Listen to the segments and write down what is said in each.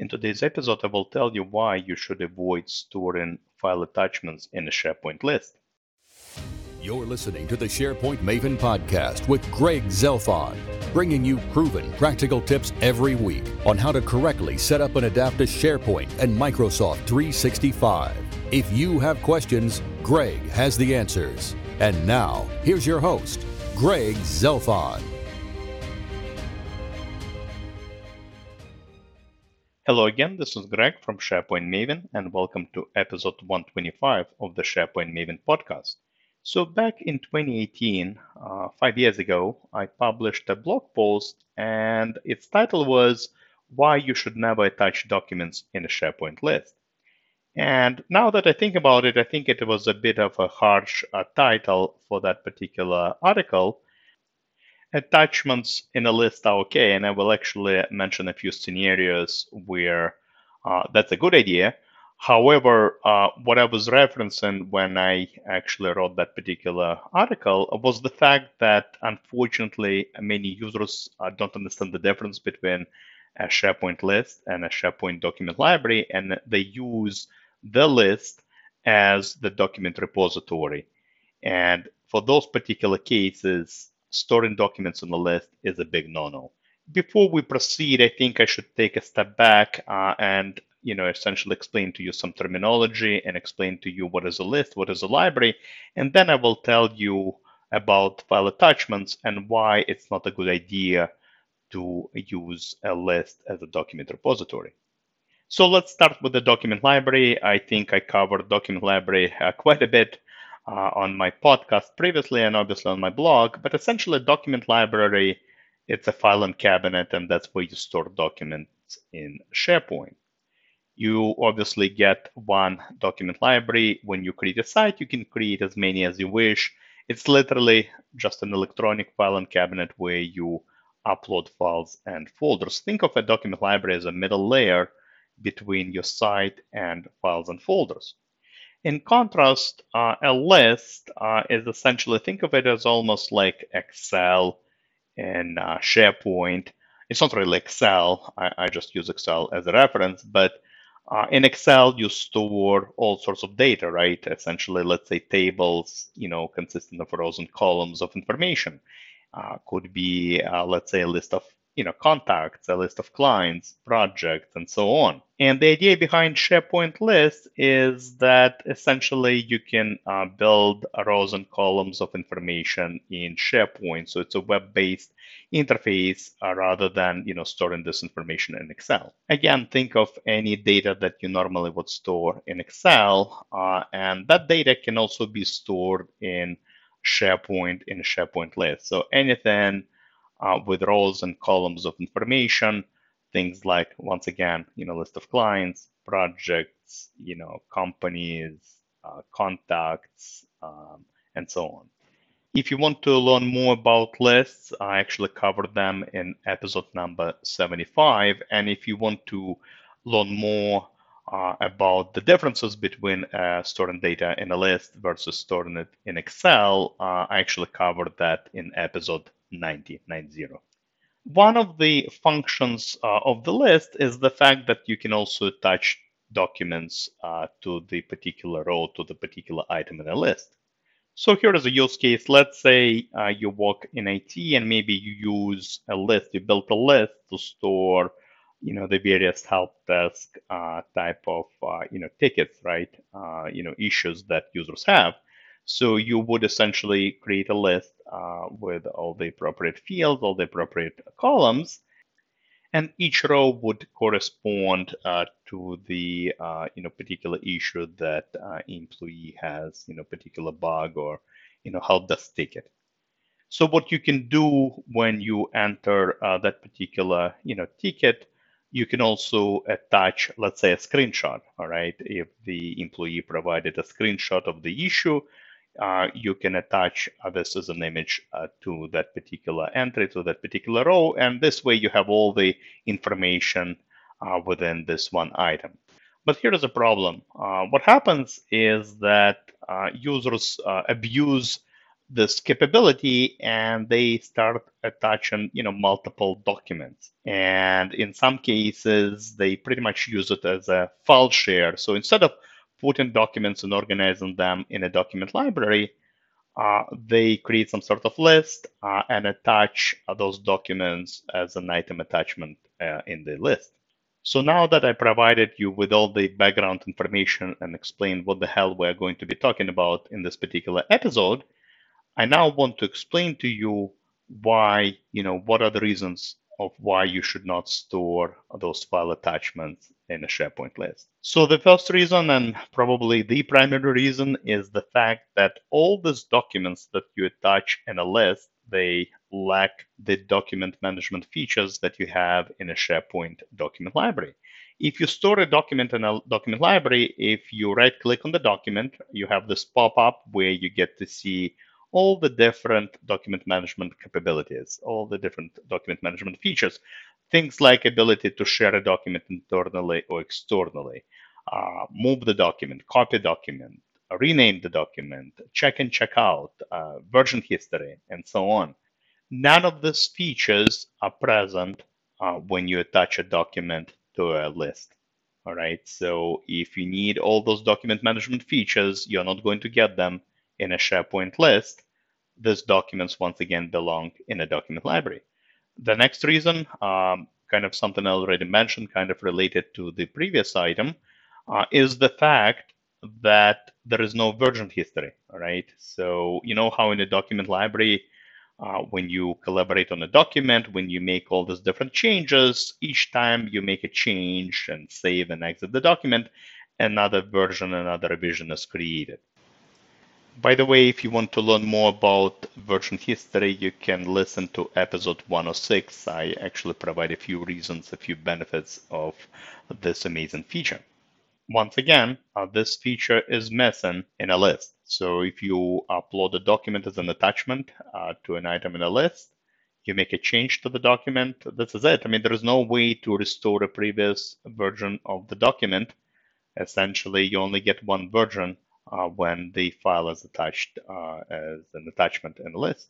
In today's episode, I will tell you why you should avoid storing file attachments in a SharePoint list. You're listening to the SharePoint Maven podcast with Greg Zelfond, bringing you proven practical tips every week on how to correctly set up and adapt to SharePoint and Microsoft 365. If you have questions, Greg has the answers. And now, here's your host, Greg Zelfond. Hello again, this is Greg from SharePoint Maven, and welcome to episode 125 of the SharePoint Maven podcast. So, back in 2018, uh, five years ago, I published a blog post, and its title was Why You Should Never Attach Documents in a SharePoint List. And now that I think about it, I think it was a bit of a harsh uh, title for that particular article attachments in a list are okay, and I will actually mention a few scenarios where uh, that's a good idea. However, uh, what I was referencing when I actually wrote that particular article was the fact that unfortunately many users uh, don't understand the difference between a SharePoint list and a SharePoint document library, and they use the list as the document repository. And for those particular cases, storing documents on the list is a big no-no. Before we proceed, I think I should take a step back uh, and you know essentially explain to you some terminology and explain to you what is a list, what is a library, and then I will tell you about file attachments and why it's not a good idea to use a list as a document repository. So let's start with the document library. I think I covered document library uh, quite a bit uh, on my podcast previously and obviously on my blog. But essentially, a document library, it's a file and cabinet, and that's where you store documents in SharePoint. You obviously get one document library. When you create a site, you can create as many as you wish. It's literally just an electronic file and cabinet where you upload files and folders. Think of a document library as a middle layer between your site and files and folders. In contrast, uh, a list uh, is essentially, think of it as almost like Excel in uh, SharePoint. It's not really Excel, I, I, just use Excel as a reference, but uh, in Excel, you store all sorts of data, right? Essentially, let's say tables, you know, consisting of rows and columns of information. Uh, could be, uh, let's say, a list of you know, contacts, a list of clients, projects, and so on. And the idea behind SharePoint lists is that essentially you can uh, build rows and columns of information in SharePoint. So it's a web-based interface uh, rather than you know storing this information in Excel. Again, think of any data that you normally would store in Excel, uh, and that data can also be stored in SharePoint in SharePoint list. So anything uh, with rows and columns of information, things like, once again, you know, list of clients, projects, you know, companies, uh, contacts, um, and so on. If you want to learn more about lists, I actually covered them in episode number 75. And if you want to learn more uh, about the differences between uh, storing data in a list versus storing it in Excel, uh, I actually covered that in episode 90, 90. One of the functions uh, of the list is the fact that you can also attach documents uh, to the particular row, to the particular item in a list. So here is a use case. Let's say uh, you work in IT and maybe you use a list, you built a list to store you know the various help desk uh, type of uh, you know tickets right uh, you know issues that users have so you would essentially create a list uh, with all the appropriate fields, all the appropriate columns, and each row would correspond uh, to the uh, you know particular issue that uh, employee has, you know particular bug or you know help desk ticket. So what you can do when you enter uh, that particular you know ticket, you can also attach, let's say, a screenshot. All right, if the employee provided a screenshot of the issue, uh, you can attach uh, this as an image uh, to that particular entry, to that particular row. And this way you have all the information uh, within this one item. But here is a problem. Uh, what happens is that uh, users abuse this capability and they start attaching you know multiple documents and in some cases they pretty much use it as a file share so instead of putting documents and organizing them in a document library uh, they create some sort of list uh, and attach uh, those documents as an item attachment uh, in the list. So now that I provided you with all the background information and explained what the hell we're going to be talking about in this particular episode, I now want to explain to you why, you know, what are the reasons of why you should not store those file attachments in a SharePoint list. So the first reason, and probably the primary reason, is the fact that all these documents that you attach in a list, they lack the document management features that you have in a SharePoint document library. If you store a document in a document library, if you right click on the document, you have this pop up where you get to see all the different document management capabilities, all the different document management features. Things like ability to share a document internally or externally, uh, move the document, copy document, rename the document, check in, check out, uh, version history, and so on. None of these features are present uh, when you attach a document to a list. All right. So if you need all those document management features, you're not going to get them in a SharePoint list, these documents once again belong in a document library. The next reason, um, kind of something I already mentioned, kind of related to the previous item, uh, is the fact that there is no version history, right? So you know how in a document library, uh, when you collaborate on a document, when you make all these different changes, each time you make a change and save and exit the document, another version, another revision is created. By the way, if you want to learn more about version history, you can listen to episode 106. I actually provide a few reasons, a few benefits of this amazing feature. Once again, uh, this feature is missing in a list. So if you upload a document as an attachment uh, to an item in a list, you make a change to the document, this is it. I mean, there is no way to restore a previous version of the document. Essentially, you only get one version uh, when the file is attached uh, as an attachment in a list.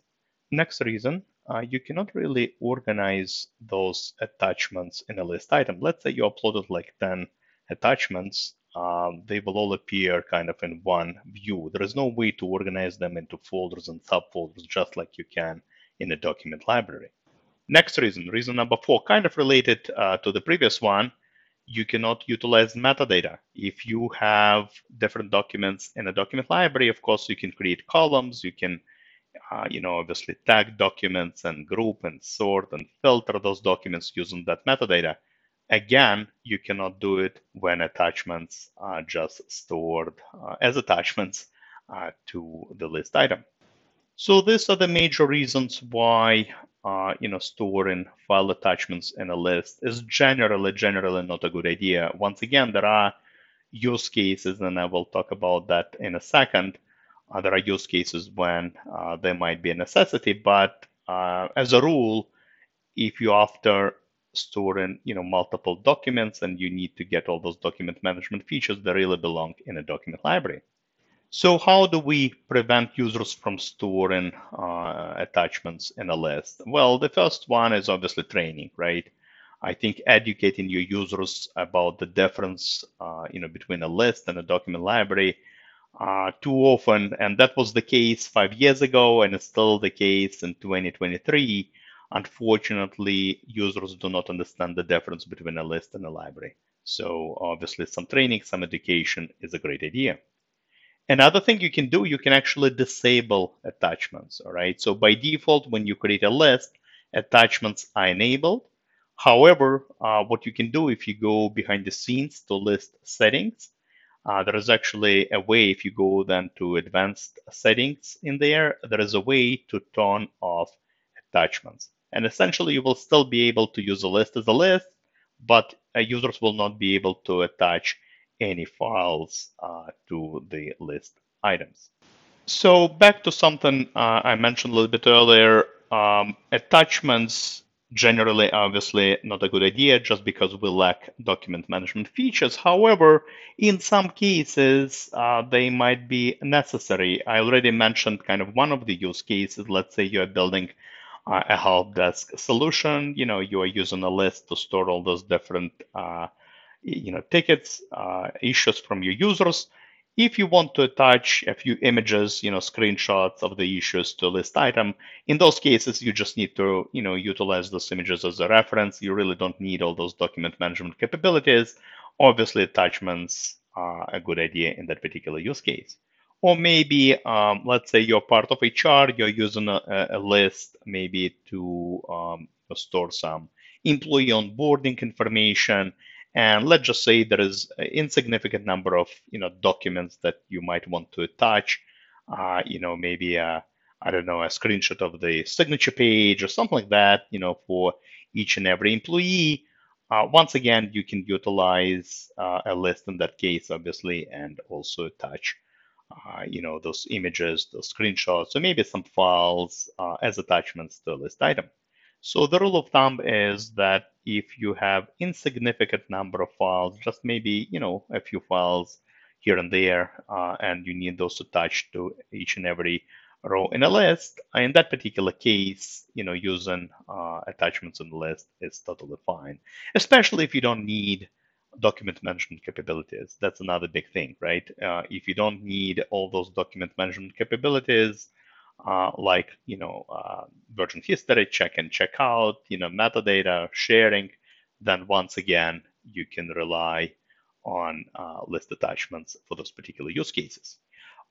Next reason, uh, you cannot really organize those attachments in a list item. Let's say you uploaded like 10 attachments, um, they will all appear kind of in one view. There is no way to organize them into folders and subfolders just like you can in a document library. Next reason, reason number four, kind of related uh, to the previous one, you cannot utilize metadata. If you have different documents in a document library, of course, you can create columns. You can, uh, you know, obviously tag documents and group and sort and filter those documents using that metadata. Again, you cannot do it when attachments are just stored uh, as attachments uh, to the list item. So these are the major reasons why uh, you know, storing file attachments in a list is generally, generally not a good idea. Once again, there are use cases, and I will talk about that in a second. Uh, there are use cases when uh, there might be a necessity, but uh, as a rule, if you after storing you know multiple documents and you need to get all those document management features, they really belong in a document library. So how do we prevent users from storing uh, attachments in a list? Well, the first one is obviously training, right? I think educating your users about the difference, uh, you know, between a list and a document library uh, too often, and that was the case five years ago, and it's still the case in 2023. Unfortunately, users do not understand the difference between a list and a library. So obviously, some training, some education is a great idea. Another thing you can do, you can actually disable attachments, all right? So by default, when you create a list, attachments are enabled. However, uh, what you can do if you go behind the scenes to list settings, uh, there is actually a way, if you go then to advanced settings in there, there is a way to turn off attachments. And essentially, you will still be able to use a list as a list, but uh, users will not be able to attach any files uh, to the list items. So back to something uh, I mentioned a little bit earlier, um, attachments generally, obviously, not a good idea just because we lack document management features. However, in some cases, uh, they might be necessary. I already mentioned kind of one of the use cases. Let's say you're building uh, a help desk solution. You know, you are using a list to store all those different, uh, you know, tickets, uh, issues from your users. If you want to attach a few images, you know, screenshots of the issues to list item, in those cases, you just need to, you know, utilize those images as a reference. You really don't need all those document management capabilities. Obviously, attachments are a good idea in that particular use case. Or maybe, um, let's say you're part of HR, you're using a, a list maybe to um, store some employee onboarding information and let's just say there is an insignificant number of you know documents that you might want to attach. Uh, you know, maybe a, I don't know, a screenshot of the signature page or something like that, you know, for each and every employee. Uh, once again, you can utilize uh, a list in that case, obviously, and also attach, uh, you know, those images, those screenshots, or maybe some files uh, as attachments to a list item. So the rule of thumb is that if you have insignificant number of files, just maybe you know a few files here and there, uh, and you need those attached to each and every row in a list, in that particular case, you know, using uh, attachments in the list is totally fine, especially if you don't need document management capabilities. That's another big thing, right? Uh, if you don't need all those document management capabilities, uh, like you know uh, version history, check in, check out, you know metadata sharing, then once again you can rely on uh, list attachments for those particular use cases.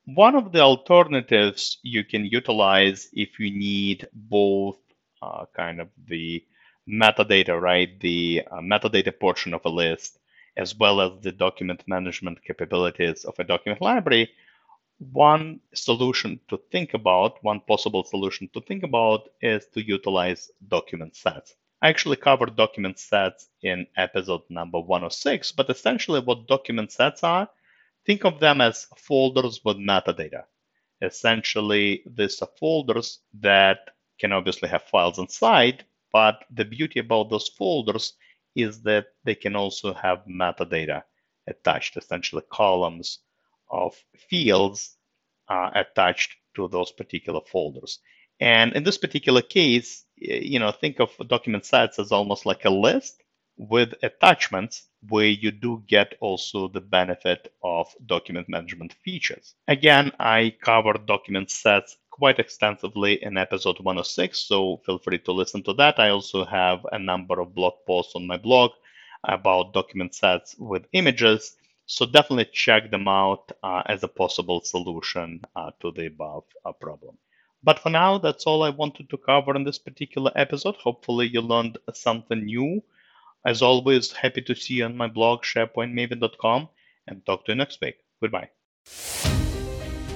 One of the alternatives you can utilize if you need both uh, kind of the metadata, right, the uh, metadata portion of a list, as well as the document management capabilities of a document library one solution to think about, one possible solution to think about is to utilize document sets. I actually covered document sets in episode number 106, but essentially what document sets are, think of them as folders with metadata. Essentially, these are folders that can obviously have files inside, but the beauty about those folders is that they can also have metadata attached, essentially columns of fields uh, attached to those particular folders. And in this particular case, you know, think of document sets as almost like a list with attachments where you do get also the benefit of document management features. Again, I covered document sets quite extensively in episode 106, so feel free to listen to that. I also have a number of blog posts on my blog about document sets with images so definitely check them out uh, as a possible solution uh, to the above uh, problem. But for now, that's all I wanted to cover in this particular episode. Hopefully, you learned something new. As always, happy to see you on my blog, sharepointmaven.com, and talk to you next week. Goodbye.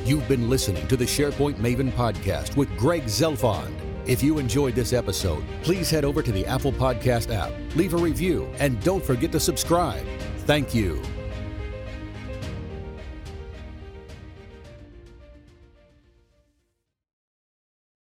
You've been listening to the SharePoint Maven podcast with Greg Zelfond. If you enjoyed this episode, please head over to the Apple Podcast app, leave a review, and don't forget to subscribe. Thank you.